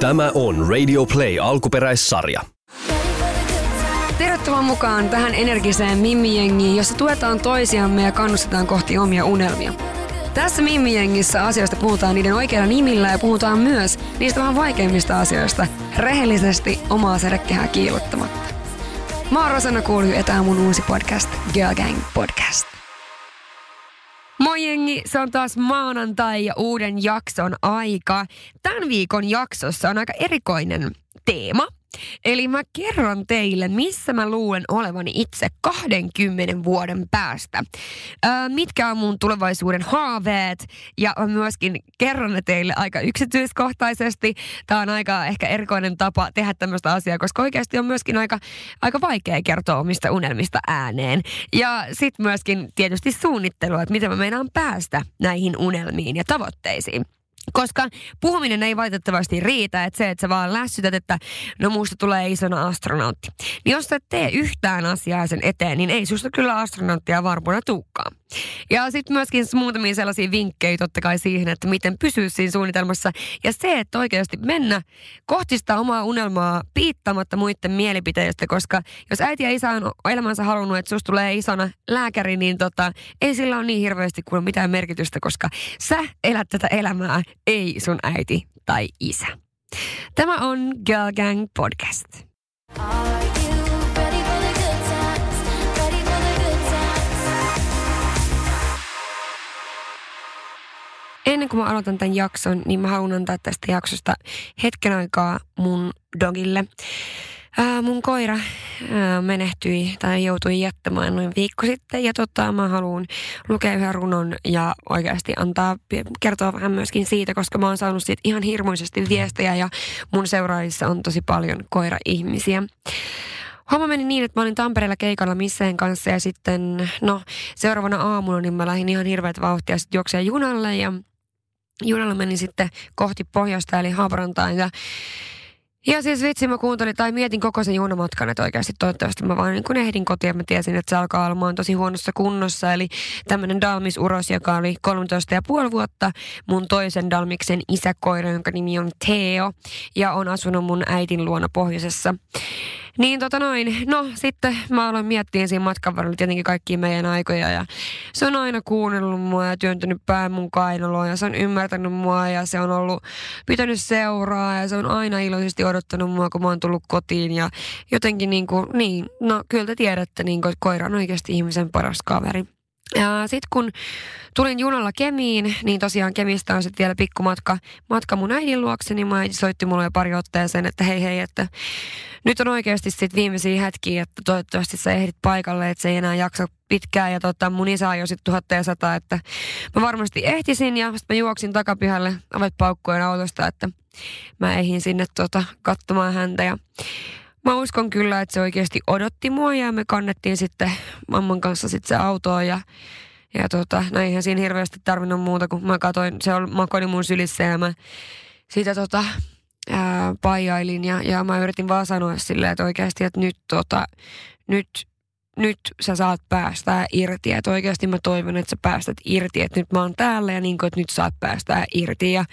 Tämä on Radio Play alkuperäissarja. Tervetuloa mukaan tähän energiseen Mimmi-jengiin, jossa tuetaan toisiamme ja kannustetaan kohti omia unelmia. Tässä Mimmi-jengissä asioista puhutaan niiden oikeilla nimillä ja puhutaan myös niistä vähän vaikeimmista asioista rehellisesti omaa sädekehää kiilottamatta. Mä oon Rosanna Kuulju ja tää on mun uusi podcast, Girl Gang Podcast. Moi jengi, se on taas maanantai ja uuden jakson aika. Tämän viikon jaksossa on aika erikoinen teema. Eli mä kerron teille, missä mä luulen olevani itse 20 vuoden päästä. Öö, mitkä on mun tulevaisuuden haaveet ja mä myöskin kerron ne teille aika yksityiskohtaisesti. Tämä on aika ehkä erikoinen tapa tehdä tämmöistä asiaa, koska oikeasti on myöskin aika, aika vaikea kertoa omista unelmista ääneen. Ja sitten myöskin tietysti suunnittelua, että miten mä meinaan päästä näihin unelmiin ja tavoitteisiin. Koska puhuminen ei valitettavasti riitä, että se, että sä vaan lässytät, että no muusta tulee isona astronautti. Niin jos sä et tee yhtään asiaa sen eteen, niin ei susta kyllä astronauttia varmuuna tuukkaan. Ja sitten myöskin muutamia sellaisia vinkkejä totta kai siihen, että miten pysyä siinä suunnitelmassa. Ja se, että oikeasti mennä kohti sitä omaa unelmaa piittamatta muiden mielipiteistä, koska jos äiti ja isä on elämänsä halunnut, että susta tulee isona lääkäri, niin tota, ei sillä ole niin hirveästi kuin mitään merkitystä, koska sä elät tätä elämää, ei sun äiti tai isä. Tämä on Girl Gang Podcast. Ennen kuin mä aloitan tämän jakson, niin mä haluan antaa tästä jaksosta hetken aikaa mun dogille. Ää, mun koira ää, menehtyi tai joutui jättämään noin viikko sitten ja tota, mä haluan lukea yhden runon ja oikeasti antaa, kertoa vähän myöskin siitä, koska mä oon saanut siitä ihan hirmuisesti viestejä ja mun seuraajissa on tosi paljon koira-ihmisiä. Homma meni niin, että mä olin Tampereella keikalla Misseen kanssa ja sitten, no seuraavana aamuna niin mä lähdin ihan hirveät vauhtia sitten juokseen junalle ja junalla meni sitten kohti pohjoista eli Haaparantaan ja ja siis vitsi, mä kuuntelin tai mietin koko sen junamatkan, että oikeasti toivottavasti mä vaan niin kun ehdin kotiin. Mä tiesin, että se alkaa olemaan tosi huonossa kunnossa. Eli tämmöinen Dalmis Uros, joka oli 13 ja puoli vuotta. Mun toisen Dalmiksen isäkoira, jonka nimi on Teo. Ja on asunut mun äitin luona pohjoisessa. Niin tota noin, no sitten mä aloin miettiä siinä matkan varrella tietenkin kaikkia meidän aikoja ja se on aina kuunnellut mua ja työntänyt pään mun kainaloon ja se on ymmärtänyt mua ja se on ollut pitänyt seuraa ja se on aina iloisesti odottanut mua, kun mä oon tullut kotiin ja jotenkin niin kuin, niin, no kyllä te tiedätte, niin kuin, koira on oikeasti ihmisen paras kaveri. Sitten kun tulin junalla Kemiin, niin tosiaan Kemistä on sitten vielä pikkumatka matka mun äidin luokse, niin mun äiti soitti mulle jo pari otteeseen, että hei hei, että nyt on oikeasti sitten viimeisiä hetkiä, että toivottavasti sä ehdit paikalle, että se ei enää jaksa pitkään. Ja tota, mun isä jo sitten tuhatta ja sata, että mä varmasti ehtisin ja sitten mä juoksin takapihalle avet paukkujen autosta, että mä ehin sinne tota, katsomaan häntä. Ja Mä uskon kyllä, että se oikeasti odotti mua ja me kannettiin sitten mamman kanssa sitten se autoa ja ja tota, no eihän siinä hirveästi tarvinnut muuta, kun mä katsoin, se on makoni mun sylissä ja mä siitä tota, ää, paijailin ja, ja mä yritin vaan sanoa silleen, että oikeasti, että nyt, tota, nyt nyt sä saat päästää irti. Että oikeasti mä toivon, että sä päästät irti. Että nyt mä oon täällä ja niin kuin, että nyt saat päästää irti. Ja,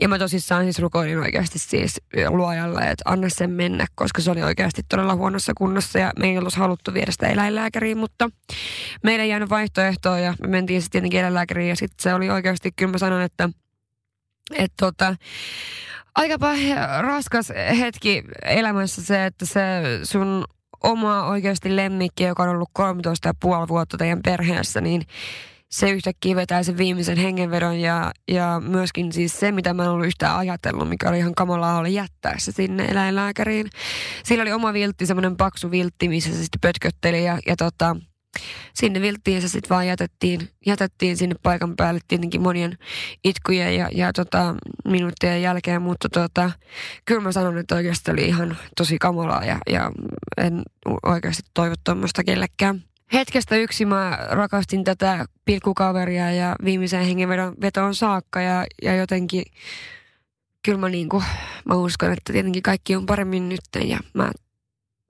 ja mä tosissaan siis rukoilin oikeasti siis luojalle, että anna sen mennä, koska se oli oikeasti todella huonossa kunnossa. Ja me ei olisi haluttu viedä sitä eläinlääkäriin, mutta meillä ei jäänyt vaihtoehtoa ja me mentiin sitten tietenkin eläinlääkäriin. Ja sitten se oli oikeasti, kyllä mä sanon, että, että tota, aika raskas hetki elämässä se, että se sun oma oikeasti lemmikki, joka on ollut 13 ja puoli vuotta teidän perheessä, niin se yhtäkkiä vetää sen viimeisen hengenvedon ja, ja myöskin siis se, mitä mä en ollut yhtään ajatellut, mikä oli ihan kamalaa, oli jättää se sinne eläinlääkäriin. Sillä oli oma viltti, semmoinen paksu viltti, missä se sitten pötkötteli ja, ja tota, sinne vilttiin se sitten vaan jätettiin, jätettiin sinne paikan päälle tietenkin monien itkujen ja, ja tota, minuuttien jälkeen, mutta tota, kyllä mä sanon, että oikeasti oli ihan tosi kamalaa ja, ja en oikeasti toivo tuommoista kellekään. Hetkestä yksi mä rakastin tätä pilkkukaveria ja viimeiseen hengenvetoon saakka ja, ja jotenkin kyllä mä, niinku, mä uskon, että tietenkin kaikki on paremmin nyt ja mä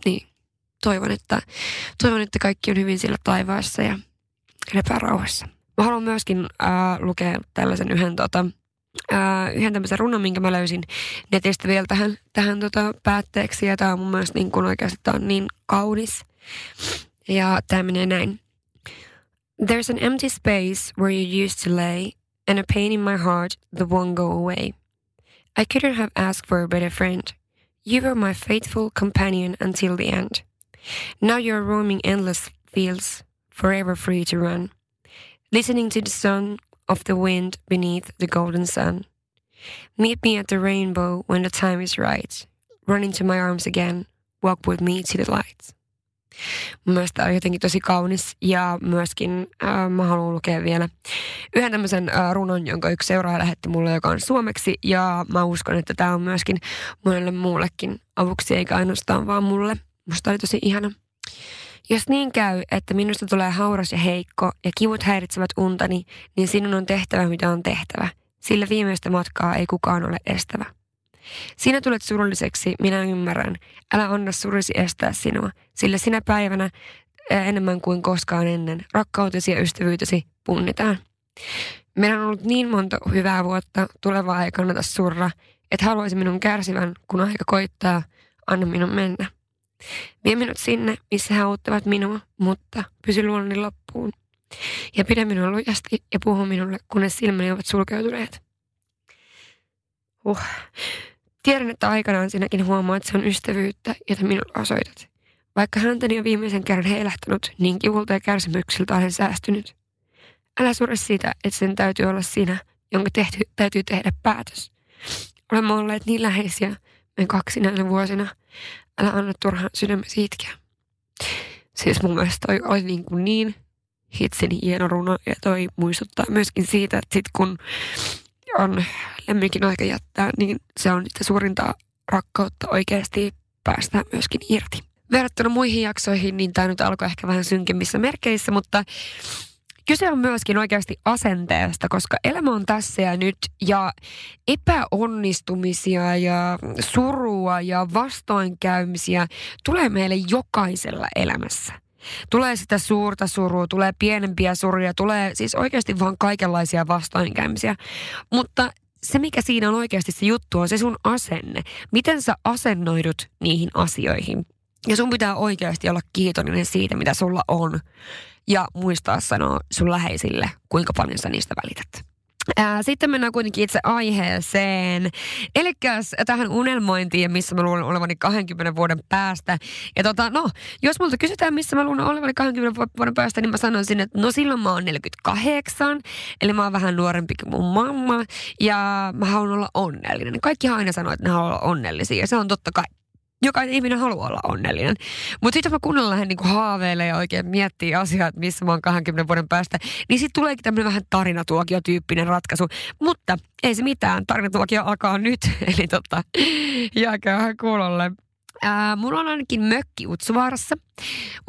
niin, toivon, että, toivon, että kaikki on hyvin siellä taivaassa ja lepää rauhassa. Mä haluan myöskin äh, lukea tällaisen yhden tota, äh, yhden tämmöisen runon, minkä mä löysin netistä vielä tähän, tähän tota päätteeksi. Ja tämä on mun mielestä niin kuin oikeasti tää on niin kaunis. Ja tämä menee näin. There's an empty space where you used to lay and a pain in my heart that won't go away. I couldn't have asked for a better friend. You were my faithful companion until the end. Now you're roaming endless fields, forever free to run, listening to the song of the wind beneath the golden sun. Meet me at the rainbow when the time is right. Run into my arms again. Walk with me to the light. Mielestäni on jotenkin tosi kaunis ja myöskin äh, mä haluan lukea vielä yhden tämmöisen äh, runon, jonka yksi seuraaja lähetti mulle, joka on suomeksi ja mä uskon, että tämä on myöskin monelle muullekin avuksi eikä ainoastaan vaan mulle. Musta oli tosi ihana. Jos niin käy, että minusta tulee hauras ja heikko ja kivut häiritsevät untani, niin sinun on tehtävä mitä on tehtävä. Sillä viimeistä matkaa ei kukaan ole estävä. Sinä tulet surulliseksi, minä ymmärrän. Älä anna surisi estää sinua, sillä sinä päivänä enemmän kuin koskaan ennen rakkautesi ja ystävyytesi punnitaan. Meillä on ollut niin monta hyvää vuotta, tulevaa ei kannata surra, että haluaisi minun kärsivän, kun aika koittaa, anna minun mennä. Vie minut sinne, missä he auttavat minua, mutta pysy luonnoni loppuun. Ja pidä minua lujasti ja puhu minulle, kunnes silmäni ovat sulkeutuneet. Uh. Tiedän, että aikanaan sinäkin huomaat, että se on ystävyyttä, jota minulle osoitat. Vaikka häntäni on viimeisen kerran heilähtänyt, niin kivulta ja kärsimyksiltä olen säästynyt. Älä sure sitä, että sen täytyy olla sinä, jonka tehty, täytyy tehdä päätös. Olemme olleet niin läheisiä, me kaksi näinä vuosina. Älä anna turhaan sydämesi itkeä. Siis mun mielestä toi oli niin, kuin niin hitsin hieno runo ja toi muistuttaa myöskin siitä, että sit kun on lemmikin aika jättää, niin se on sitä suurinta rakkautta oikeasti päästä myöskin irti. Verrattuna muihin jaksoihin, niin tämä nyt alkoi ehkä vähän synkemmissä merkeissä, mutta kyse on myöskin oikeasti asenteesta, koska elämä on tässä ja nyt ja epäonnistumisia ja surua ja vastoinkäymisiä tulee meille jokaisella elämässä. Tulee sitä suurta surua, tulee pienempiä suruja, tulee siis oikeasti vaan kaikenlaisia vastoinkäymisiä. Mutta se, mikä siinä on oikeasti se juttu, on se sun asenne. Miten sä asennoidut niihin asioihin. Ja sun pitää oikeasti olla kiitollinen siitä, mitä sulla on. Ja muistaa sanoa sun läheisille, kuinka paljon sä niistä välität. Sitten mennään kuitenkin itse aiheeseen. Eli tähän unelmointiin, missä mä luulen olevani 20 vuoden päästä. Ja tota, no, jos multa kysytään, missä mä luulen olevani 20 vuoden päästä, niin mä sanoisin, että no silloin mä oon 48. Eli mä oon vähän nuorempi kuin mun mamma. Ja mä haluan olla onnellinen. Kaikki aina sanoo, että ne haluaa olla onnellisia. Ja se on totta kai jokainen ihminen haluaa olla onnellinen. Mutta sitten mä kunnolla lähden niinku haaveilemaan ja oikein miettiä asiaa, että missä mä oon 20 vuoden päästä, niin sitten tuleekin tämmöinen vähän tarinatuokio-tyyppinen ratkaisu. Mutta ei se mitään, tarinatuokio alkaa nyt, eli tota, jääkää kuulolle. Ää, mulla on ainakin mökki Utsuvaarassa.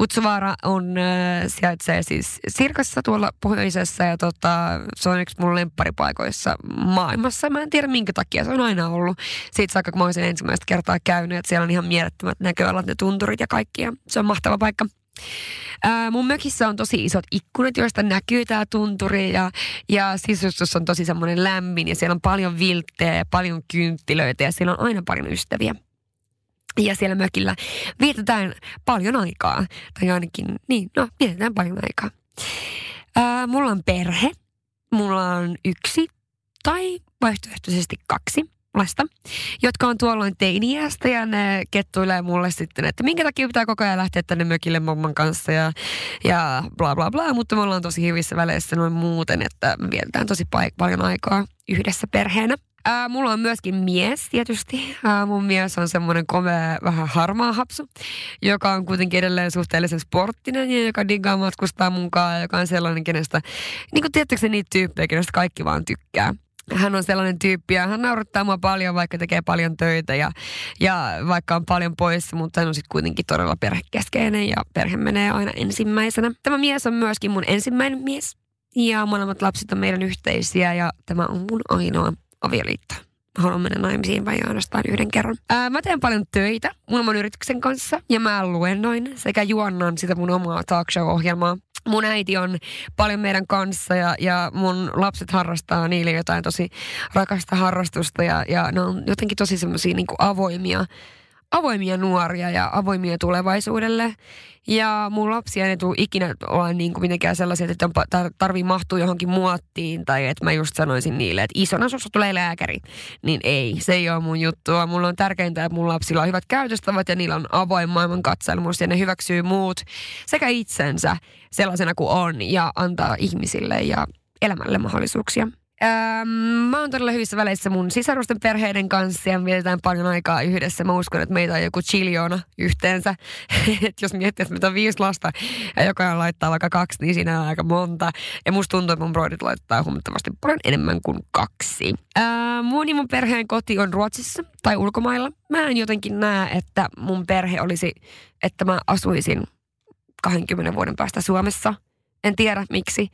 Utsuvaara on, äh, sijaitsee siis Sirkassa tuolla pohjoisessa ja tota, se on yksi mun lempparipaikoissa maailmassa. Mä en tiedä minkä takia se on aina ollut. Siitä saakka kun mä olisin ensimmäistä kertaa käynyt, että siellä on ihan mielettömät näköalat, ne tunturit ja kaikki ja se on mahtava paikka. Ää, mun mökissä on tosi isot ikkunat, joista näkyy tämä tunturi ja, ja sisustus on tosi semmoinen lämmin ja siellä on paljon vilttejä ja paljon kynttilöitä ja siellä on aina paljon ystäviä. Ja siellä mökillä vietetään paljon aikaa. Tai ainakin, niin, no, vietetään paljon aikaa. Ää, mulla on perhe. Mulla on yksi tai vaihtoehtoisesti kaksi lasta, jotka on tuolloin teiniästä ja ne kettuilee mulle sitten, että minkä takia pitää koko ajan lähteä tänne mökille mamman kanssa ja, ja bla bla bla, mutta me ollaan tosi hyvissä väleissä noin muuten, että me vietetään tosi paik- paljon aikaa yhdessä perheenä. Ää, mulla on myöskin mies tietysti. Ää, mun mies on semmoinen komea, vähän harmaa hapsu, joka on kuitenkin edelleen suhteellisen sporttinen ja joka diggaa matkustaa mukaan ja joka on sellainen, kenestä, niin kuin tiedättekö niitä tyyppejä, kenestä kaikki vaan tykkää hän on sellainen tyyppi ja hän naurattaa mua paljon, vaikka tekee paljon töitä ja, ja vaikka on paljon poissa, mutta hän on sitten kuitenkin todella perhekeskeinen ja perhe menee aina ensimmäisenä. Tämä mies on myöskin mun ensimmäinen mies ja molemmat lapset on meidän yhteisiä ja tämä on mun ainoa avioliitto. Haluan mennä naimisiin vai ainoastaan yhden kerran. Ää, mä teen paljon töitä mun oman yrityksen kanssa ja mä luennoin sekä juonnan sitä mun omaa talk show-ohjelmaa mun äiti on paljon meidän kanssa ja, ja mun lapset harrastaa niille jotain tosi rakasta harrastusta ja, ja ne on jotenkin tosi semmoisia niin avoimia avoimia nuoria ja avoimia tulevaisuudelle. Ja mun lapsia ei tule ikinä olla niin kuin mitenkään sellaisia, että tarvii mahtua johonkin muottiin tai että mä just sanoisin niille, että isona sussa tulee lääkäri. Niin ei, se ei ole mun juttua. Mulla on tärkeintä, että mun lapsilla on hyvät käytöstavat ja niillä on avoin maailman katselmus ja ne hyväksyy muut sekä itsensä sellaisena kuin on ja antaa ihmisille ja elämälle mahdollisuuksia. Mä oon todella hyvissä väleissä mun sisarusten perheiden kanssa ja vietetään paljon aikaa yhdessä. Mä uskon, että meitä on joku chiljoona yhteensä. Et jos miettii, että meitä on viisi lasta ja jokainen laittaa vaikka kaksi, niin siinä on aika monta. Ja musta tuntuu, että mun broidit laittaa huomattavasti paljon enemmän kuin kaksi. Äh, mun ja mun perheen koti on Ruotsissa tai ulkomailla. Mä en jotenkin näe, että mun perhe olisi, että mä asuisin 20 vuoden päästä Suomessa – en tiedä miksi.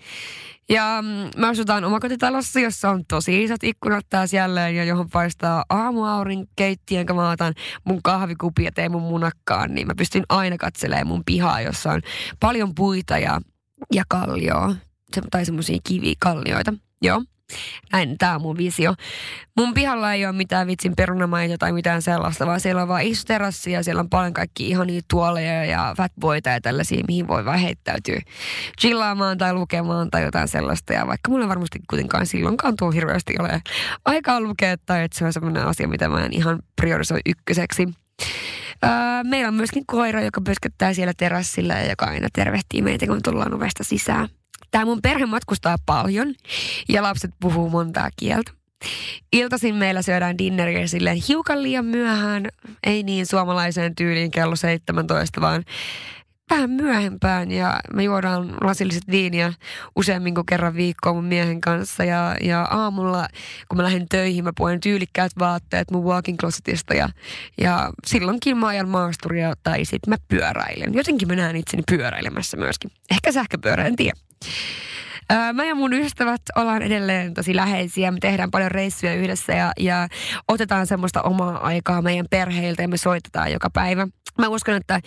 Ja mm, me asutaan omakotitalossa, jossa on tosi isot ikkunat taas jälleen ja johon paistaa aamuaurin keittiön, kun mä otan mun kahvikupia ja teen mun munakkaan, niin mä pystyn aina katselemaan mun pihaa, jossa on paljon puita ja, ja kallioa. Tai semmoisia kivikallioita. Joo. Näin, tämä on mun visio. Mun pihalla ei ole mitään vitsin perunamaita tai mitään sellaista, vaan siellä on vaan iso terassi ja siellä on paljon kaikki ihan tuoleja ja fatboita ja tällaisia, mihin voi vaan heittäytyä chillaamaan tai lukemaan tai jotain sellaista. Ja vaikka mulla varmasti kuitenkaan silloinkaan tuo hirveästi ole aikaa lukea tai että se on sellainen asia, mitä mä en ihan priorisoi ykköseksi. Öö, meillä on myöskin koira, joka pösköttää siellä terassilla ja joka aina tervehtii meitä, kun tullaan ovesta sisään. Tämä mun perhe matkustaa paljon ja lapset puhuu montaa kieltä. Iltaisin meillä syödään dinneriä silleen hiukan liian myöhään, ei niin suomalaiseen tyyliin kello 17, vaan vähän myöhempään ja me juodaan lasilliset viiniä useammin kuin kerran viikkoa mun miehen kanssa ja, ja aamulla kun mä lähden töihin mä puen tyylikkäät vaatteet mun walking closetista ja, ja silloinkin mä ajan maasturia tai sitten mä pyöräilen. Jotenkin mä näen itseni pyöräilemässä myöskin. Ehkä sähköpyörä, en tiedä. Mä ja mun ystävät ollaan edelleen tosi läheisiä. Me tehdään paljon reissuja yhdessä ja, ja otetaan semmoista omaa aikaa meidän perheiltä ja me soitetaan joka päivä. Mä uskon, että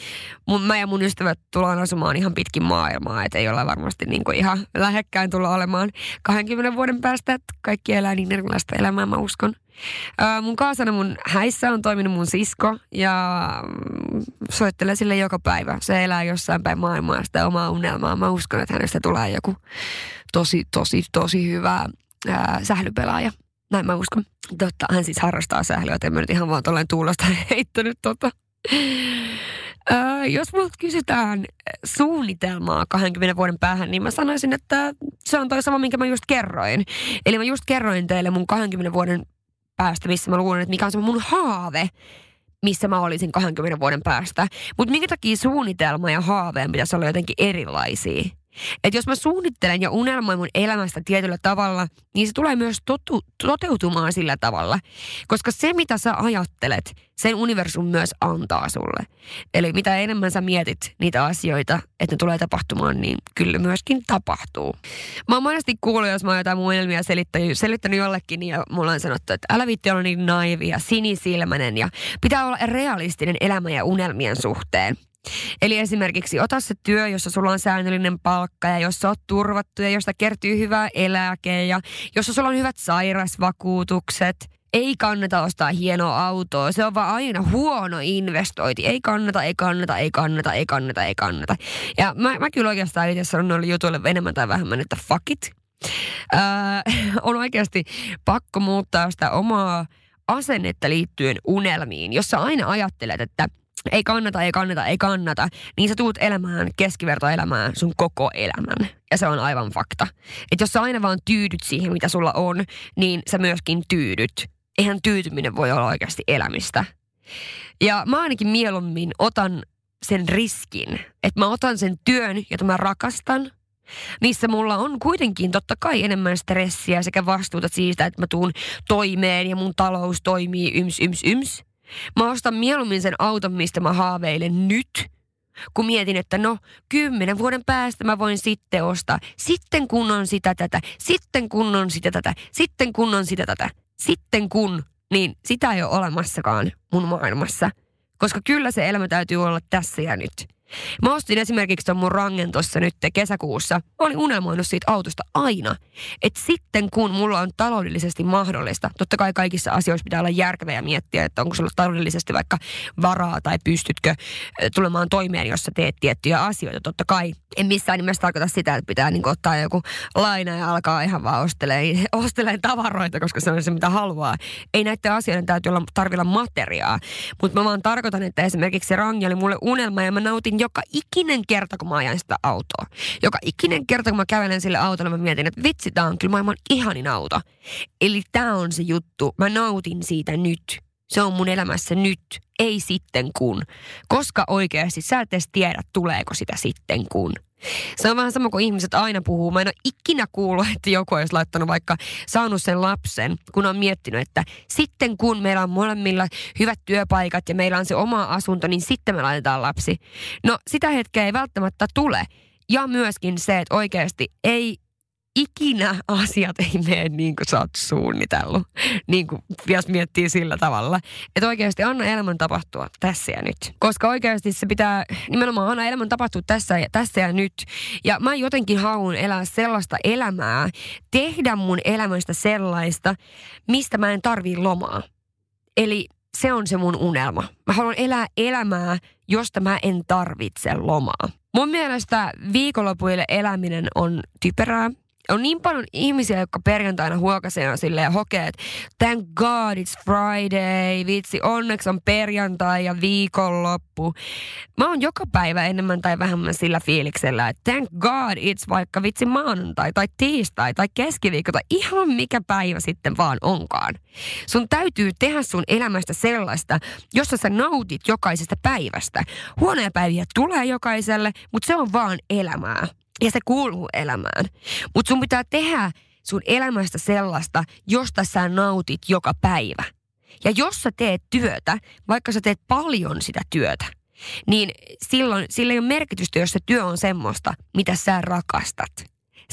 mun, mä ja mun ystävät tullaan asumaan ihan pitkin maailmaa. Että ei olla varmasti niin kuin ihan lähekkäin tulla olemaan 20 vuoden päästä. Että kaikki elää niin erilaista elämää, mä uskon. Mun kaasana mun häissä on toiminut mun sisko ja soittelee sille joka päivä. Se elää jossain päin maailmaa sitä omaa unelmaa. Mä uskon, että hänestä tulee joku tosi, tosi, tosi hyvä ää, sählypelaaja. Näin mä uskon. Totta, hän siis harrastaa sählyä, että en mä nyt ihan vaan tuollainen tuulosta heittänyt tota. Ää, jos multa kysytään suunnitelmaa 20 vuoden päähän, niin mä sanoisin, että se on toi sama, minkä mä just kerroin. Eli mä just kerroin teille mun 20 vuoden päästä, missä mä luulen, että mikä on se mun haave, missä mä olisin 20 vuoden päästä. Mutta minkä takia suunnitelma ja haaveen pitäisi olla jotenkin erilaisia? Että jos mä suunnittelen ja unelmoin mun elämästä tietyllä tavalla, niin se tulee myös totu, toteutumaan sillä tavalla. Koska se, mitä sä ajattelet, sen universum myös antaa sulle. Eli mitä enemmän sä mietit niitä asioita, että ne tulee tapahtumaan, niin kyllä myöskin tapahtuu. Mä oon monesti kuullut, jos mä oon jotain unelmia selittänyt, selittänyt jollekin, ja mulla on sanottu, että älä vitti olla niin naivi ja sinisilmäinen ja pitää olla realistinen elämä ja unelmien suhteen. Eli esimerkiksi ota se työ, jossa sulla on säännöllinen palkka ja jossa oot turvattu ja josta kertyy hyvää eläke ja jossa sulla on hyvät sairasvakuutukset. Ei kannata ostaa hienoa autoa. Se on vaan aina huono investointi. Ei kannata, ei kannata, ei kannata, ei kannata, ei kannata. Ja mä, mä kyllä oikeastaan itse sanon noille jutuille enemmän tai vähemmän, että fuck it. Öö, on oikeasti pakko muuttaa sitä omaa asennetta liittyen unelmiin, jossa aina ajattelet, että – ei kannata, ei kannata, ei kannata, niin sä tuut elämään keskivertoelämään sun koko elämän. Ja se on aivan fakta. Että jos sä aina vaan tyydyt siihen, mitä sulla on, niin sä myöskin tyydyt. Eihän tyytyminen voi olla oikeasti elämistä. Ja mä ainakin mieluummin otan sen riskin, että mä otan sen työn, jota mä rakastan, missä mulla on kuitenkin totta kai enemmän stressiä sekä vastuuta siitä, että mä tuun toimeen ja mun talous toimii yms, yms, yms. Mä ostan mieluummin sen auton, mistä mä haaveilen nyt, kun mietin, että no kymmenen vuoden päästä mä voin sitten ostaa. Sitten kun on sitä tätä, sitten kun on sitä tätä, sitten kun on sitä tätä, sitten kun, niin sitä ei ole olemassakaan mun maailmassa. Koska kyllä se elämä täytyy olla tässä ja nyt. Mä ostin esimerkiksi ton mun rangen tuossa nyt kesäkuussa. Mä olin unelmoinut siitä autosta aina. Että sitten kun mulla on taloudellisesti mahdollista, totta kai kaikissa asioissa pitää olla järkevä ja miettiä, että onko sulla taloudellisesti vaikka varaa tai pystytkö tulemaan toimeen, jos sä teet tiettyjä asioita. Totta kai en missään nimessä tarkoita sitä, että pitää niin ottaa joku laina ja alkaa ihan vaan osteleen, osteleen tavaroita, koska se on se mitä haluaa. Ei näiden asioiden täytyy olla tarvilla materiaa. Mutta mä vaan tarkoitan, että esimerkiksi se rangi oli mulle unelma ja mä nautin joka ikinen kerta, kun mä ajan sitä autoa. Joka ikinen kerta, kun mä kävelen sille autolle, mä mietin, että vitsi, tää on kyllä maailman ihanin auto. Eli tää on se juttu. Mä nautin siitä nyt. Se on mun elämässä nyt, ei sitten kun. Koska oikeasti sä et edes tiedä, tuleeko sitä sitten kun. Se on vähän sama kuin ihmiset aina puhuu. Mä en ole ikinä kuullut, että joku olisi laittanut vaikka saanut sen lapsen, kun on miettinyt, että sitten kun meillä on molemmilla hyvät työpaikat ja meillä on se oma asunto, niin sitten me laitetaan lapsi. No sitä hetkeä ei välttämättä tule. Ja myöskin se, että oikeasti ei ikinä asiat ei mene niin kuin sä oot suunnitellut. Niin kuin jos miettii sillä tavalla. Että oikeasti anna elämän tapahtua tässä ja nyt. Koska oikeasti se pitää nimenomaan anna elämän tapahtua tässä ja, tässä ja nyt. Ja mä jotenkin haluan elää sellaista elämää, tehdä mun elämästä sellaista, mistä mä en tarvii lomaa. Eli se on se mun unelma. Mä haluan elää elämää, josta mä en tarvitse lomaa. Mun mielestä viikonlopuille eläminen on typerää on niin paljon ihmisiä, jotka perjantaina huokasee sille ja hokee, että thank God it's Friday, vitsi, onneksi on perjantai ja viikonloppu. Mä oon joka päivä enemmän tai vähemmän sillä fiiliksellä, että thank God it's vaikka vitsi maanantai tai tiistai tai keskiviikko tai ihan mikä päivä sitten vaan onkaan. Sun täytyy tehdä sun elämästä sellaista, jossa sä nautit jokaisesta päivästä. Huonoja päiviä tulee jokaiselle, mutta se on vaan elämää ja se kuuluu elämään. Mutta sun pitää tehdä sun elämästä sellaista, josta sä nautit joka päivä. Ja jos sä teet työtä, vaikka sä teet paljon sitä työtä, niin silloin sillä ei ole merkitystä, jos se työ on semmoista, mitä sä rakastat.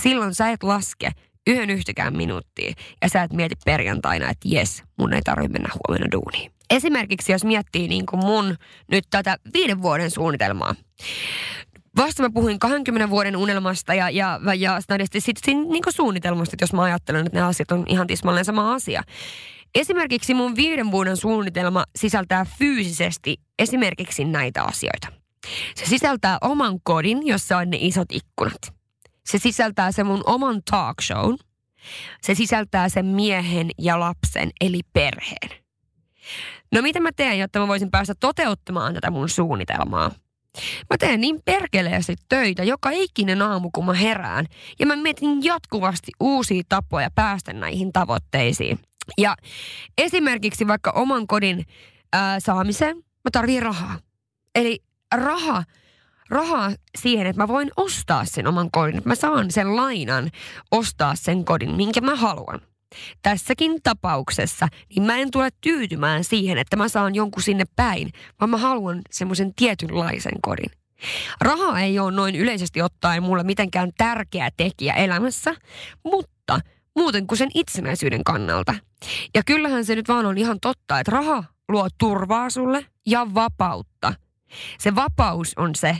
Silloin sä et laske yhden yhtäkään minuuttia ja sä et mieti perjantaina, että jes, mun ei tarvitse mennä huomenna duuniin. Esimerkiksi jos miettii niin kuin mun nyt tätä viiden vuoden suunnitelmaa, vasta mä puhuin 20 vuoden unelmasta ja, ja, ja sitten siinä niin suunnitelmasta, että jos mä ajattelen, että ne asiat on ihan tismalleen sama asia. Esimerkiksi mun viiden vuoden suunnitelma sisältää fyysisesti esimerkiksi näitä asioita. Se sisältää oman kodin, jossa on ne isot ikkunat. Se sisältää sen mun oman talk shown. Se sisältää sen miehen ja lapsen, eli perheen. No mitä mä teen, jotta mä voisin päästä toteuttamaan tätä mun suunnitelmaa? Mä teen niin perkeleesti töitä joka ikinen aamu, kun mä herään. Ja mä mietin jatkuvasti uusia tapoja päästä näihin tavoitteisiin. Ja esimerkiksi vaikka oman kodin ää, saamiseen mä tarvitsen rahaa. Eli raha, rahaa siihen, että mä voin ostaa sen oman kodin. Mä saan sen lainan ostaa sen kodin, minkä mä haluan. Tässäkin tapauksessa, niin mä en tule tyytymään siihen, että mä saan jonkun sinne päin, vaan mä haluan semmoisen tietynlaisen kodin. Raha ei ole noin yleisesti ottaen mulle mitenkään tärkeä tekijä elämässä, mutta muuten kuin sen itsenäisyyden kannalta. Ja kyllähän se nyt vaan on ihan totta, että raha luo turvaa sulle ja vapautta. Se vapaus on se,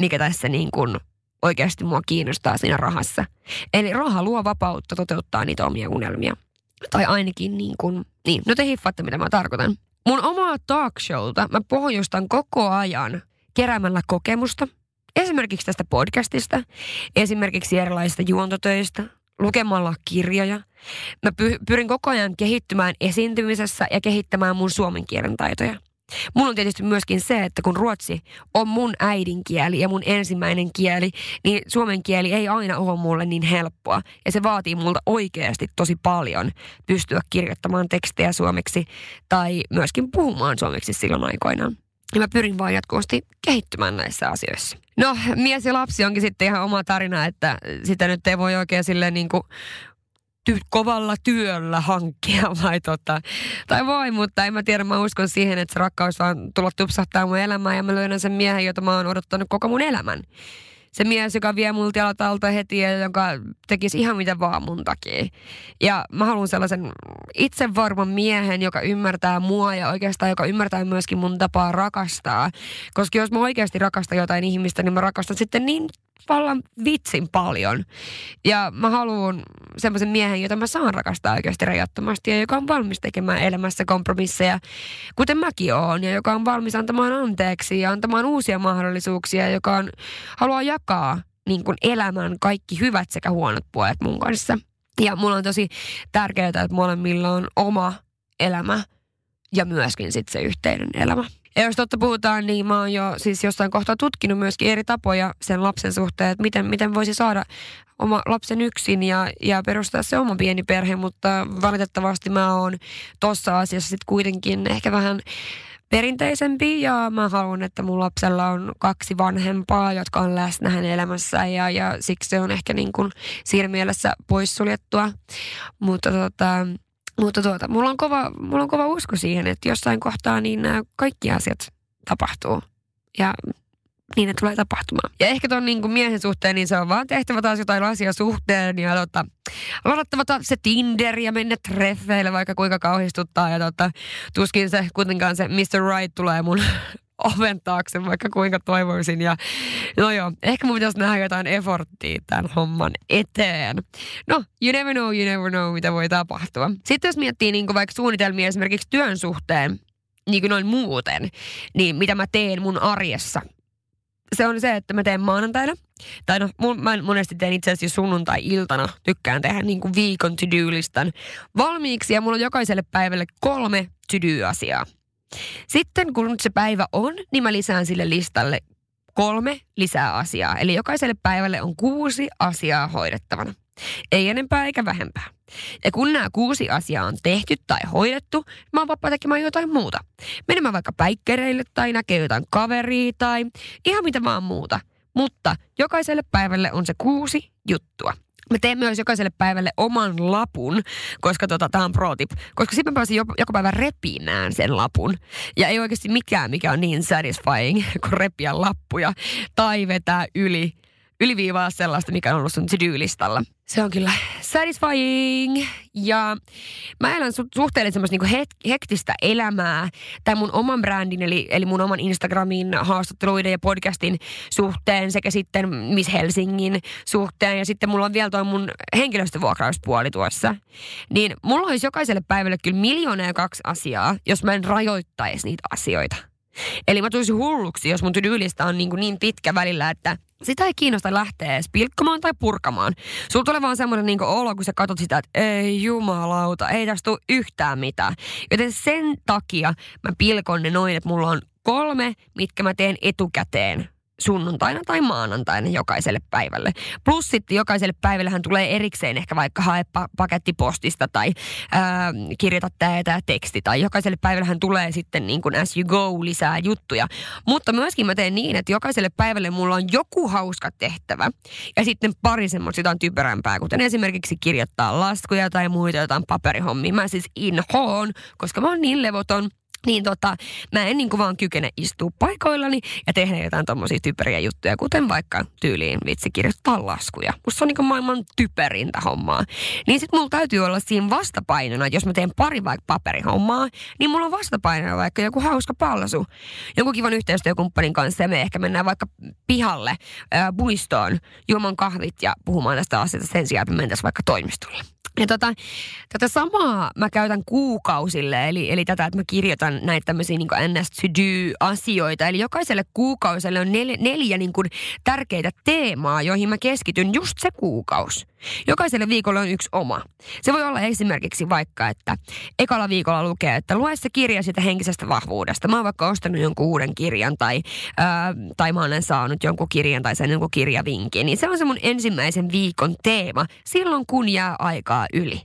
mikä tässä niin kuin oikeasti mua kiinnostaa siinä rahassa. Eli raha luo vapautta toteuttaa niitä omia unelmia. Tai ainakin niin kuin, niin, no te hiffaatte mitä mä tarkoitan. Mun omaa talk showta mä pohjustan koko ajan keräämällä kokemusta. Esimerkiksi tästä podcastista, esimerkiksi erilaisista juontotöistä, lukemalla kirjoja. Mä pyrin koko ajan kehittymään esiintymisessä ja kehittämään mun suomen kielen taitoja. Mulla on tietysti myöskin se, että kun ruotsi on mun äidinkieli ja mun ensimmäinen kieli, niin suomen kieli ei aina ole mulle niin helppoa. Ja se vaatii multa oikeasti tosi paljon pystyä kirjoittamaan tekstejä suomeksi tai myöskin puhumaan suomeksi silloin aikoinaan. Ja mä pyrin vaan jatkuvasti kehittymään näissä asioissa. No, mies ja lapsi onkin sitten ihan oma tarina, että sitä nyt ei voi oikein silleen niin kuin ty- kovalla työllä hankkia vai tota, tai voi, mutta en mä tiedä, mä uskon siihen, että se rakkaus vaan tulla tupsahtaa mun elämään ja mä löydän sen miehen, jota mä oon odottanut koko mun elämän. se mies, joka vie multa jalat alta heti ja joka tekisi ihan mitä vaan mun takia. Ja mä haluan sellaisen itsevarman miehen, joka ymmärtää mua ja oikeastaan joka ymmärtää myöskin mun tapaa rakastaa. Koska jos mä oikeasti rakastan jotain ihmistä, niin mä rakastan sitten niin vallan vitsin paljon. Ja mä haluan semmoisen miehen, jota mä saan rakastaa oikeasti rajattomasti ja joka on valmis tekemään elämässä kompromisseja, kuten mäkin oon, ja joka on valmis antamaan anteeksi ja antamaan uusia mahdollisuuksia, joka on, haluaa jakaa niin kuin elämän kaikki hyvät sekä huonot puolet mun kanssa. Ja mulla on tosi tärkeää, että molemmilla on oma elämä ja myöskin sitten se yhteinen elämä. Ja jos totta puhutaan, niin mä oon jo siis jossain kohtaa tutkinut myöskin eri tapoja sen lapsen suhteen, että miten, miten voisi saada oma lapsen yksin ja, ja perustaa se oma pieni perhe, mutta valitettavasti mä oon tossa asiassa sitten kuitenkin ehkä vähän perinteisempi ja mä haluan, että mun lapsella on kaksi vanhempaa, jotka on läsnä hänen elämässä ja, ja siksi se on ehkä niin kuin siinä mielessä poissuljettua. Mutta tota, mutta tuota, mulla on, kova, mulla on kova usko siihen, että jossain kohtaa niin nämä kaikki asiat tapahtuu. Ja niin ne tulee tapahtumaan. Ja ehkä tuon niin miehen suhteen, niin se on vaan tehtävä taas jotain asiaa suhteen ja tota, ladattava se Tinder ja mennä treffeille vaikka kuinka kauhistuttaa ja tota, tuskin se kuitenkaan se Mr. Right tulee mun oven taakse, vaikka kuinka toivoisin. Ja no joo, ehkä mun pitäisi nähdä jotain efforttia tämän homman eteen. No, you never know, you never know, mitä voi tapahtua. Sitten jos miettii niin vaikka suunnitelmia esimerkiksi työn suhteen, niin kuin noin muuten, niin mitä mä teen mun arjessa. Se on se, että mä teen maanantaina, tai no mä monesti teen itse asiassa sunnuntai-iltana, tykkään tehdä niin kuin viikon to-do-listan valmiiksi ja mulla on jokaiselle päivälle kolme to-do-asiaa. Sitten kun se päivä on, niin mä lisään sille listalle kolme lisää asiaa. Eli jokaiselle päivälle on kuusi asiaa hoidettavana. Ei enempää eikä vähempää. Ja kun nämä kuusi asiaa on tehty tai hoidettu, mä oon vapaa tekemään jotain muuta. Menemään vaikka päikkereille tai näkee jotain kaveria tai ihan mitä vaan muuta. Mutta jokaiselle päivälle on se kuusi juttua. Mä teen myös jokaiselle päivälle oman lapun, koska tota, tämä on pro tip. Koska sitten mä pääsin joka päivä repimään sen lapun. Ja ei oikeasti mikään, mikä on niin satisfying kuin repiä lappuja tai vetää yli yliviivaa sellaista, mikä on ollut sun to-do-listalla. Se on kyllä satisfying. Ja mä elän su- suhteellisen semmoista niinku het- hektistä elämää. Tai mun oman brändin, eli, eli mun oman Instagramin haastatteluiden ja podcastin suhteen sekä sitten Miss Helsingin suhteen. Ja sitten mulla on vielä toi mun henkilöstövuokrauspuoli tuossa. Niin mulla olisi jokaiselle päivälle kyllä miljoona ja kaksi asiaa, jos mä en rajoittaisi niitä asioita. Eli mä tulisin hulluksi, jos mun tyylistä on niin, kuin niin pitkä välillä, että sitä ei kiinnosta lähteä edes pilkkomaan tai purkamaan. Sulla tulee vaan semmoinen niin olo, kun sä katsot sitä, että ei jumalauta, ei tästä tule yhtään mitään. Joten sen takia mä pilkon ne noin, että mulla on kolme, mitkä mä teen etukäteen sunnuntaina tai maanantaina jokaiselle päivälle. Plus sitten jokaiselle päivälle hän tulee erikseen ehkä vaikka hae pa- pakettipostista tai ää, kirjoita tämä teksti. Tai jokaiselle päivälle hän tulee sitten niin kuin as you go lisää juttuja. Mutta myöskin mä teen niin, että jokaiselle päivälle mulla on joku hauska tehtävä. Ja sitten pari semmoista jotain typerämpää, kuten esimerkiksi kirjoittaa laskuja tai muita jotain paperihommia. Mä siis inhoon, koska mä oon niin levoton niin tota, mä en niin vaan kykene istua paikoillani ja tehdä jotain tommosia typeriä juttuja, kuten vaikka tyyliin vitsi kirjoittaa laskuja. Musta se on niin maailman typerintä hommaa. Niin sit mulla täytyy olla siinä vastapainona, jos mä teen pari vaikka paperihommaa, niin mulla on vastapainona vaikka joku hauska palsu. Jonkun kivan yhteistyökumppanin kanssa ja me ehkä mennään vaikka pihalle ää, buistoon juomaan kahvit ja puhumaan tästä asiasta sen sijaan, että me vaikka toimistolle. Ja tota, tätä samaa mä käytän kuukausille, eli, eli tätä, että mä kirjoitan näitä tämmöisiä niin ns to do-asioita. Eli jokaiselle kuukauselle on nel, neljä niin kuin tärkeitä teemaa, joihin mä keskityn just se kuukausi. Jokaiselle viikolle on yksi oma. Se voi olla esimerkiksi vaikka, että ekalla viikolla lukee, että lue se kirja siitä henkisestä vahvuudesta. Mä oon vaikka ostanut jonkun uuden kirjan tai, ää, tai mä olen saanut jonkun kirjan tai sen jonkun kirjavinkin. Niin se on se mun ensimmäisen viikon teema silloin, kun jää aikaa yli.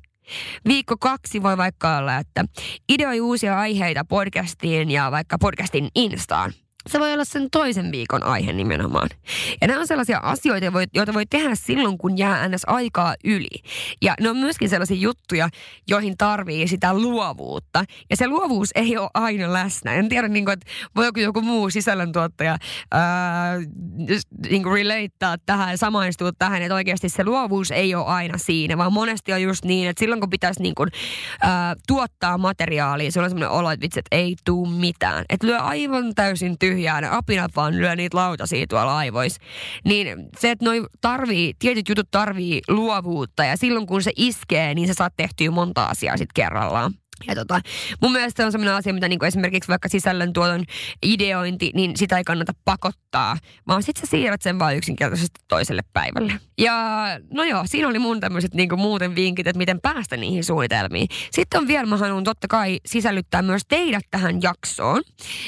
Viikko kaksi voi vaikka olla, että ideoi uusia aiheita podcastiin ja vaikka podcastin Instaan. Se voi olla sen toisen viikon aihe nimenomaan. Ja nämä on sellaisia asioita, joita voi tehdä silloin, kun jää ns. aikaa yli. Ja ne on myöskin sellaisia juttuja, joihin tarvii sitä luovuutta. Ja se luovuus ei ole aina läsnä. En tiedä, niin kuin, että voiko joku muu sisällöntuottaja niin relatea tähän ja samaistua tähän, että oikeasti se luovuus ei ole aina siinä, vaan monesti on just niin, että silloin kun pitäisi niin kuin, ää, tuottaa materiaalia, se on sellainen olo, että vitsi, että ei tuu mitään. Että lyö aivan täysin tyhjää tyhjää, ne apinat vaan lyö niitä lautasia tuolla aivois. Niin se, että noi tarvii, tietyt jutut tarvii luovuutta ja silloin kun se iskee, niin sä saat tehtyä monta asiaa sitten kerrallaan. Ja tota, mun mielestä se on sellainen asia, mitä niinku esimerkiksi vaikka sisällöntuoton ideointi, niin sitä ei kannata pakottaa, vaan sitten sä siirrät sen vain yksinkertaisesti toiselle päivälle. Ja no joo, siinä oli mun tämmöiset niinku muuten vinkit, että miten päästä niihin suunnitelmiin. Sitten on vielä, mä haluan totta kai sisällyttää myös teidät tähän jaksoon.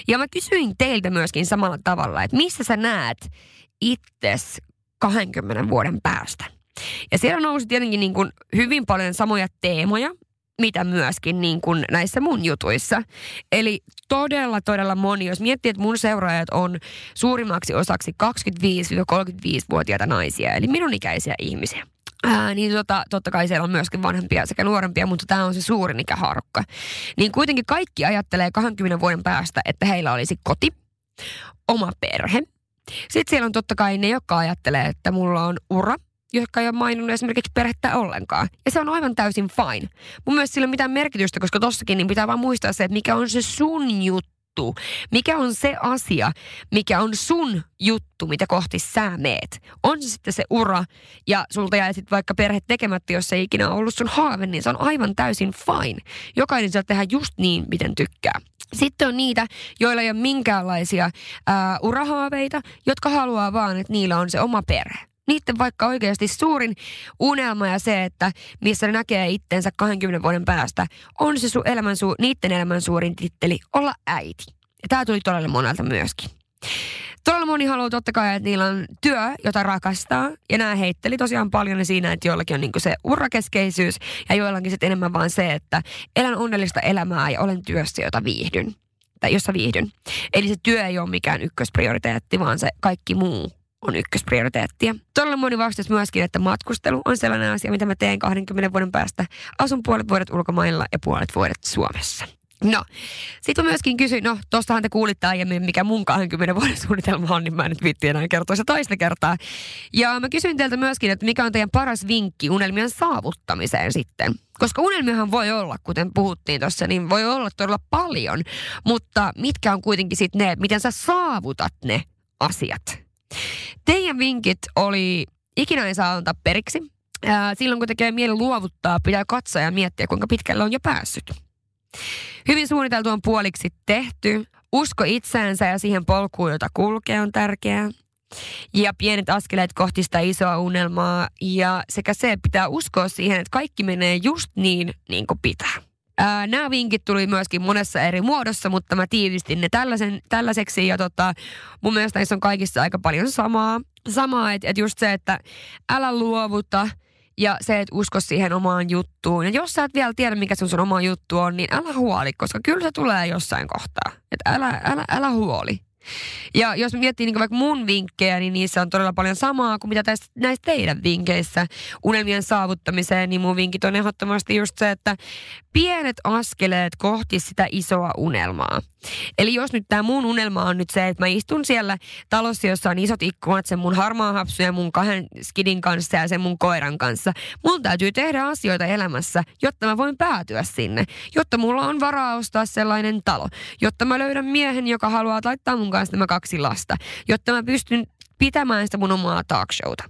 Ja mä kysyin teiltä myöskin samalla tavalla, että missä sä näet itses 20 vuoden päästä. Ja siellä nousi tietenkin niin kuin hyvin paljon samoja teemoja, mitä myöskin niin kuin näissä mun jutuissa. Eli todella, todella moni, jos miettii, että mun seuraajat on suurimmaksi osaksi 25-35-vuotiaita naisia, eli minun ikäisiä ihmisiä. Ää, niin tota, totta kai siellä on myöskin vanhempia sekä nuorempia, mutta tämä on se suurin ikäharukka. Niin kuitenkin kaikki ajattelee 20 vuoden päästä, että heillä olisi koti, oma perhe. Sitten siellä on totta kai ne, jotka ajattelee, että mulla on ura, jotka ei ole maininnut esimerkiksi perhettä ollenkaan. Ja se on aivan täysin fine. Mun mielestä sillä ei ole mitään merkitystä, koska tossakin niin pitää vaan muistaa se, että mikä on se sun juttu. Mikä on se asia, mikä on sun juttu, mitä kohti sä meet. On se sitten se ura ja sulta jäi sitten vaikka perhe tekemättä, jos se ei ikinä ollut sun haave, niin se on aivan täysin fine. Jokainen saa tehdä just niin, miten tykkää. Sitten on niitä, joilla ei ole minkäänlaisia ää, urahaaveita, jotka haluaa vaan, että niillä on se oma perhe niiden vaikka oikeasti suurin unelma ja se, että missä ne näkee itsensä 20 vuoden päästä, on se su- elämän su- niiden elämän suurin titteli olla äiti. Ja tämä tuli todella monelta myöskin. Todella moni haluaa totta kai, että niillä on työ, jota rakastaa. Ja nämä heitteli tosiaan paljon siinä, että joillakin on niinku se urakeskeisyys ja joillakin sitten enemmän vaan se, että elän onnellista elämää ja olen työssä, jota viihdyn. Tai jossa viihdyn. Eli se työ ei ole mikään ykkösprioriteetti, vaan se kaikki muu on ykkösprioriteettia. Todella moni vastasi myöskin, että matkustelu on sellainen asia, mitä mä teen 20 vuoden päästä. Asun puolet vuodet ulkomailla ja puolet vuodet Suomessa. No, sitten mä myöskin kysyin, no tostahan te kuulitte aiemmin, mikä mun 20 vuoden suunnitelma on, niin mä nyt vitti enää kertoa se toista kertaa. Ja mä kysyin teiltä myöskin, että mikä on teidän paras vinkki unelmien saavuttamiseen sitten. Koska unelmiahan voi olla, kuten puhuttiin tuossa, niin voi olla todella paljon. Mutta mitkä on kuitenkin sitten ne, miten sä saavutat ne asiat? Teidän vinkit oli, ikinä ei saa antaa periksi. Silloin kun tekee mieli luovuttaa, pitää katsoa ja miettiä, kuinka pitkälle on jo päässyt. Hyvin suunniteltu on puoliksi tehty. Usko itseensä ja siihen polkuun, jota kulkee, on tärkeää. Ja pienet askeleet kohti sitä isoa unelmaa. Ja sekä se pitää uskoa siihen, että kaikki menee just niin, niin kuin pitää. Ää, nämä vinkit tuli myöskin monessa eri muodossa, mutta mä tiivistin ne tällaisen, tällaiseksi ja tota, mun mielestä niissä on kaikissa aika paljon samaa. Samaa, että et just se, että älä luovuta ja se, että usko siihen omaan juttuun. Ja jos sä et vielä tiedä, mikä sun, sun oma juttu on, niin älä huoli, koska kyllä se tulee jossain kohtaa. Että älä, älä, älä huoli. Ja jos miettii niin vaikka mun vinkkejä, niin niissä on todella paljon samaa kuin mitä tästä, näistä teidän vinkeissä unelmien saavuttamiseen, niin mun vinkit on ehdottomasti just se, että pienet askeleet kohti sitä isoa unelmaa. Eli jos nyt tämä mun unelma on nyt se, että mä istun siellä talossa, jossa on isot ikkunat, sen mun harmaa hapsu ja mun kahden skidin kanssa ja sen mun koiran kanssa. Mun täytyy tehdä asioita elämässä, jotta mä voin päätyä sinne. Jotta mulla on varaa ostaa sellainen talo. Jotta mä löydän miehen, joka haluaa laittaa mun kanssa nämä kaksi lasta. Jotta mä pystyn pitämään sitä mun omaa talkshowta.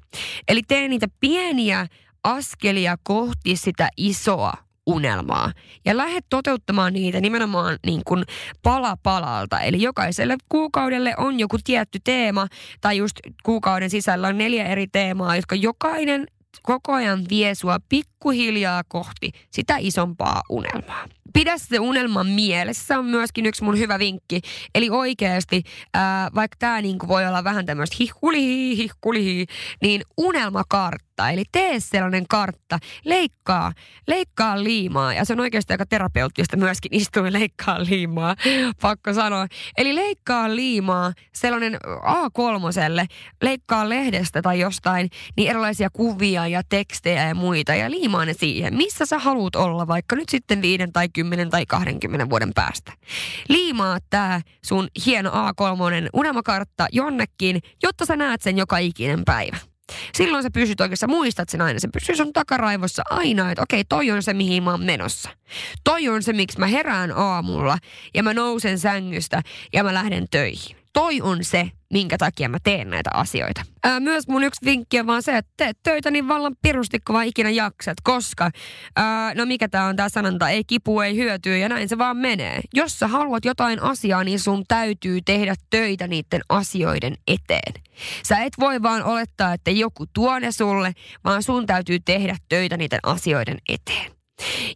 Eli teen niitä pieniä askelia kohti sitä isoa unelmaa. Ja lähde toteuttamaan niitä nimenomaan niin kuin pala palalta. Eli jokaiselle kuukaudelle on joku tietty teema, tai just kuukauden sisällä on neljä eri teemaa, jotka jokainen koko ajan vie sua pikkuhiljaa kohti sitä isompaa unelmaa. Pidä se unelma mielessä on myöskin yksi mun hyvä vinkki. Eli oikeasti, ää, vaikka tämä niinku voi olla vähän tämmöistä hihkulihi, hihkulihi, niin unelmakartta. Eli tee sellainen kartta, leikkaa, leikkaa liimaa. Ja se on oikeasti aika terapeuttista myöskin istua leikkaa liimaa, pakko sanoa. Eli leikkaa liimaa, sellainen A3, leikkaa lehdestä tai jostain, niin erilaisia kuvia ja tekstejä ja muita. Ja liimaa ne siihen, missä sä haluat olla, vaikka nyt sitten viiden tai 10 tai 20 vuoden päästä. Liimaa tää sun hieno A3 unelmakartta jonnekin, jotta sä näet sen joka ikinen päivä. Silloin sä pysyt oikeassa, muistat sen aina. Se pysyy sun takaraivossa aina, että okei, toi on se, mihin mä oon menossa. Toi on se, miksi mä herään aamulla ja mä nousen sängystä ja mä lähden töihin toi on se, minkä takia mä teen näitä asioita. Ää, myös mun yksi vinkki on vaan se, että teet töitä niin vallan pirusti, kun vaan ikinä jaksat, koska, ää, no mikä tää on tää sanonta, ei kipu, ei hyötyä ja näin se vaan menee. Jos sä haluat jotain asiaa, niin sun täytyy tehdä töitä niiden asioiden eteen. Sä et voi vaan olettaa, että joku tuo ne sulle, vaan sun täytyy tehdä töitä niiden asioiden eteen.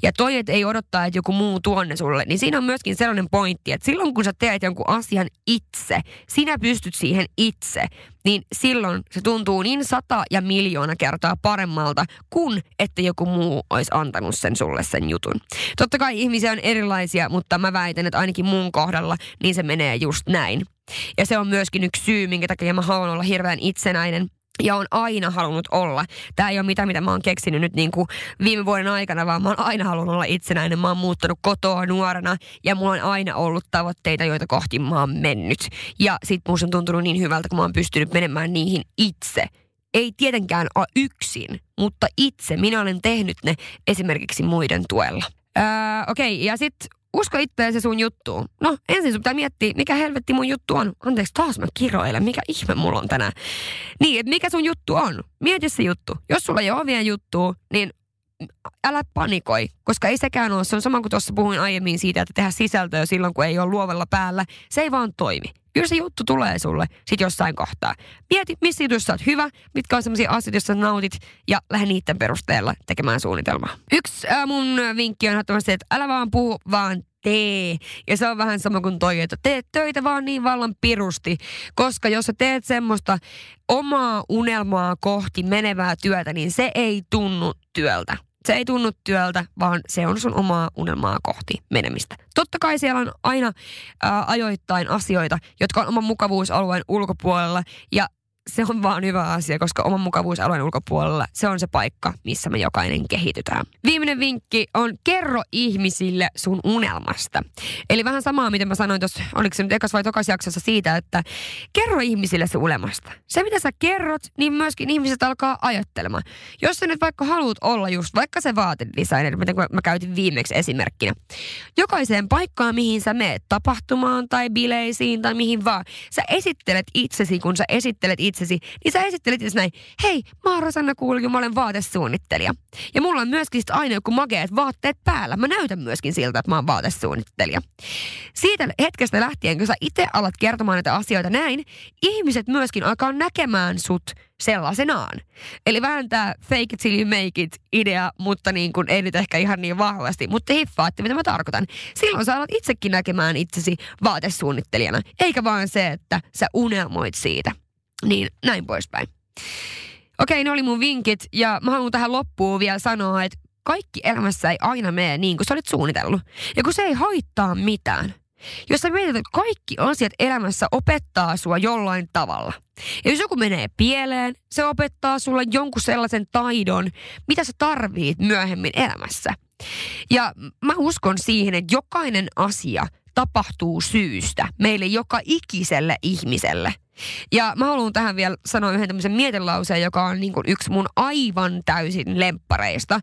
Ja toi, että ei odottaa, että joku muu tuonne sulle, niin siinä on myöskin sellainen pointti, että silloin kun sä teet jonkun asian itse, sinä pystyt siihen itse, niin silloin se tuntuu niin sata ja miljoona kertaa paremmalta kuin että joku muu olisi antanut sen sulle sen jutun. Totta kai ihmisiä on erilaisia, mutta mä väitän, että ainakin mun kohdalla niin se menee just näin. Ja se on myöskin yksi syy, minkä takia mä haluan olla hirveän itsenäinen ja on aina halunnut olla. Tämä ei ole mitään, mitä mä oon keksinyt nyt niin kuin viime vuoden aikana, vaan mä oon aina halunnut olla itsenäinen. Mä oon muuttanut kotoa nuorena ja mulla on aina ollut tavoitteita, joita kohti mä oon mennyt. Ja sit musta on tuntunut niin hyvältä, kun mä oon pystynyt menemään niihin itse. Ei tietenkään ole yksin, mutta itse. Minä olen tehnyt ne esimerkiksi muiden tuella. Öö, Okei, okay, ja sitten Usko itseäsi sun juttuun. No, ensin sun pitää miettiä, mikä helvetti mun juttu on. Anteeksi, taas mä kiroilen. Mikä ihme mulla on tänään. Niin, että mikä sun juttu on. Mieti se juttu. Jos sulla ei ole vielä juttua, niin älä panikoi, koska ei sekään ole. Se on sama kuin tuossa puhuin aiemmin siitä, että tehdä sisältöä silloin, kun ei ole luovella päällä. Se ei vaan toimi. Kyllä se juttu tulee sulle sit jossain kohtaa. Mieti, missä jutussa olet hyvä, mitkä on sellaisia asioita, joissa nautit, ja lähde niiden perusteella tekemään suunnitelmaa. Yksi äh, mun vinkki on ehdottomasti, että älä vaan puhu, vaan tee. Ja se on vähän sama kuin toi, että teet töitä vaan niin vallan pirusti. Koska jos sä teet semmoista omaa unelmaa kohti menevää työtä, niin se ei tunnu työltä. Se ei tunnu työltä, vaan se on sun omaa unelmaa kohti menemistä. Totta kai siellä on aina ää, ajoittain asioita, jotka on oman mukavuusalueen ulkopuolella. Ja se on vaan hyvä asia, koska oman mukavuusalueen ulkopuolella se on se paikka, missä me jokainen kehitytään. Viimeinen vinkki on kerro ihmisille sun unelmasta. Eli vähän samaa, mitä mä sanoin tuossa, oliko se nyt ekas vai tokas jaksossa siitä, että kerro ihmisille sun unelmasta. Se, mitä sä kerrot, niin myöskin ihmiset alkaa ajattelemaan. Jos sä nyt vaikka haluat olla just vaikka se vaatedesigner, mitä mä käytin viimeksi esimerkkinä. Jokaiseen paikkaan, mihin sä meet, tapahtumaan tai bileisiin tai mihin vaan, sä esittelet itsesi, kun sä esittelet itsesi itsesi, niin sä esittelit itse näin, hei, mä oon Rosanna Kulju, mä olen vaatesuunnittelija. Ja mulla on myöskin aina joku makeat vaatteet päällä. Mä näytän myöskin siltä, että mä oon vaatesuunnittelija. Siitä hetkestä lähtien, kun sä itse alat kertomaan näitä asioita näin, ihmiset myöskin alkaa näkemään sut sellaisenaan. Eli vähän tämä fake it till you make it idea, mutta niin kuin ei nyt ehkä ihan niin vahvasti. Mutta hiffaatte, mitä mä tarkoitan. Silloin sä alat itsekin näkemään itsesi vaatesuunnittelijana, eikä vaan se, että sä unelmoit siitä. Niin näin poispäin. Okei, ne oli mun vinkit ja mä haluan tähän loppuun vielä sanoa, että kaikki elämässä ei aina mene niin kuin sä olit suunnitellut. Ja kun se ei haittaa mitään. Jos sä mietit, että kaikki asiat elämässä opettaa sua jollain tavalla. Ja jos joku menee pieleen, se opettaa sulle jonkun sellaisen taidon, mitä sä tarvit myöhemmin elämässä. Ja mä uskon siihen, että jokainen asia tapahtuu syystä meille joka ikiselle ihmiselle – ja mä haluan tähän vielä sanoa yhden tämmöisen mietelauseen, joka on niin yksi mun aivan täysin lemppareista.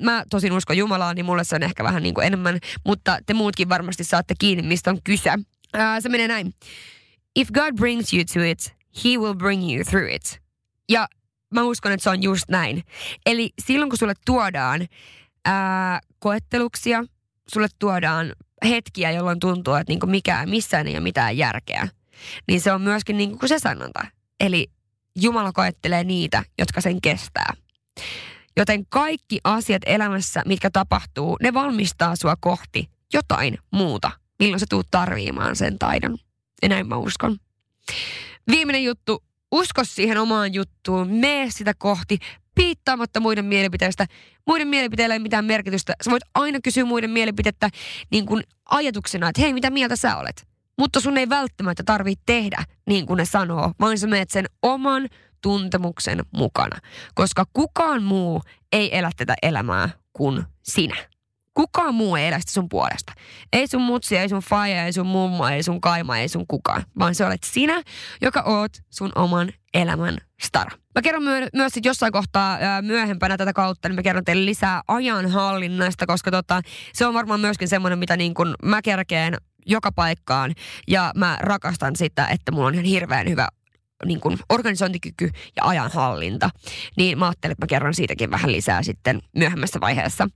Mä tosin uskon Jumalaan, niin mulle se on ehkä vähän niin kuin enemmän, mutta te muutkin varmasti saatte kiinni, mistä on kyse. Ää, se menee näin. If God brings you to it, he will bring you through it. Ja mä uskon, että se on just näin. Eli silloin kun sulle tuodaan ää, koetteluksia, sulle tuodaan hetkiä, jolloin tuntuu, että niinku mikään, missään ei ole mitään järkeä – niin se on myöskin niin kuin se sanonta. Eli Jumala koettelee niitä, jotka sen kestää. Joten kaikki asiat elämässä, mitkä tapahtuu, ne valmistaa sua kohti jotain muuta, milloin sä tuut tarviimaan sen taidon. Ja näin mä uskon. Viimeinen juttu, usko siihen omaan juttuun, mene sitä kohti, piittaamatta muiden mielipiteistä. Muiden mielipiteillä ei mitään merkitystä. Sä voit aina kysyä muiden mielipidettä niin kuin ajatuksena, että hei, mitä mieltä sä olet? Mutta sun ei välttämättä tarvitse tehdä niin kuin ne sanoo, vaan sä menet sen oman tuntemuksen mukana. Koska kukaan muu ei elä tätä elämää kuin sinä. Kukaan muu ei elä sitä sun puolesta. Ei sun mutsi, ei sun faija, ei sun mummo, ei sun kaima, ei sun kukaan. Vaan se olet sinä, joka oot sun oman elämän stara. Mä kerron myö- myös sit jossain kohtaa ää, myöhempänä tätä kautta, niin mä kerron teille lisää ajanhallinnasta, koska tota, se on varmaan myöskin semmoinen, mitä niin kun mä kerkeen joka paikkaan. Ja mä rakastan sitä, että mulla on ihan hirveän hyvä niin kuin organisointikyky ja ajanhallinta. Niin mä ajattelin, että mä kerron siitäkin vähän lisää sitten myöhemmässä vaiheessa.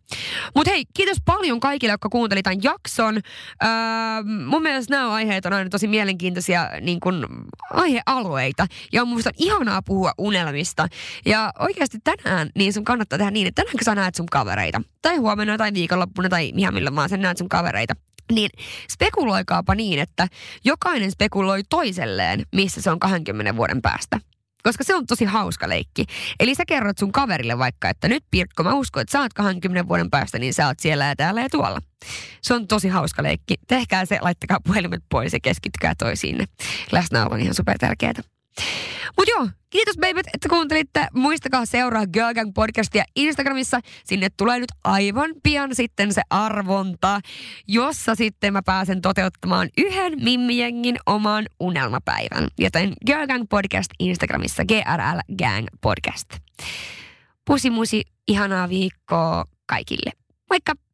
Mutta hei, kiitos paljon kaikille, jotka kuuntelivat tämän jakson. Öö, mun mielestä nämä aiheet on aina tosi mielenkiintoisia niin kuin aihealueita. Ja on musta ihanaa puhua unelmista. Ja oikeasti tänään niin sun kannattaa tehdä niin, että tänään kun sä näet sun kavereita, tai huomenna tai viikonloppuna tai ihan millä vaan sä näet sun kavereita, niin spekuloikaapa niin, että jokainen spekuloi toiselleen, missä se on 20 vuoden päästä. Koska se on tosi hauska leikki. Eli sä kerrot sun kaverille vaikka, että nyt Pirkko, mä uskon, että sä oot 20 vuoden päästä, niin sä oot siellä ja täällä ja tuolla. Se on tosi hauska leikki. Tehkää se, laittakaa puhelimet pois ja keskittykää toisiinne. Läsnäolo on ihan super tärkeää. Mutta joo, kiitos babet, että kuuntelitte. Muistakaa seuraa Girl Gang podcastia Instagramissa. Sinne tulee nyt aivan pian sitten se arvonta, jossa sitten mä pääsen toteuttamaan yhden Mimmijengin oman unelmapäivän. Joten Girl Gang podcast Instagramissa, GRL Gang podcast. Pusi musi, ihanaa viikkoa kaikille. Moikka!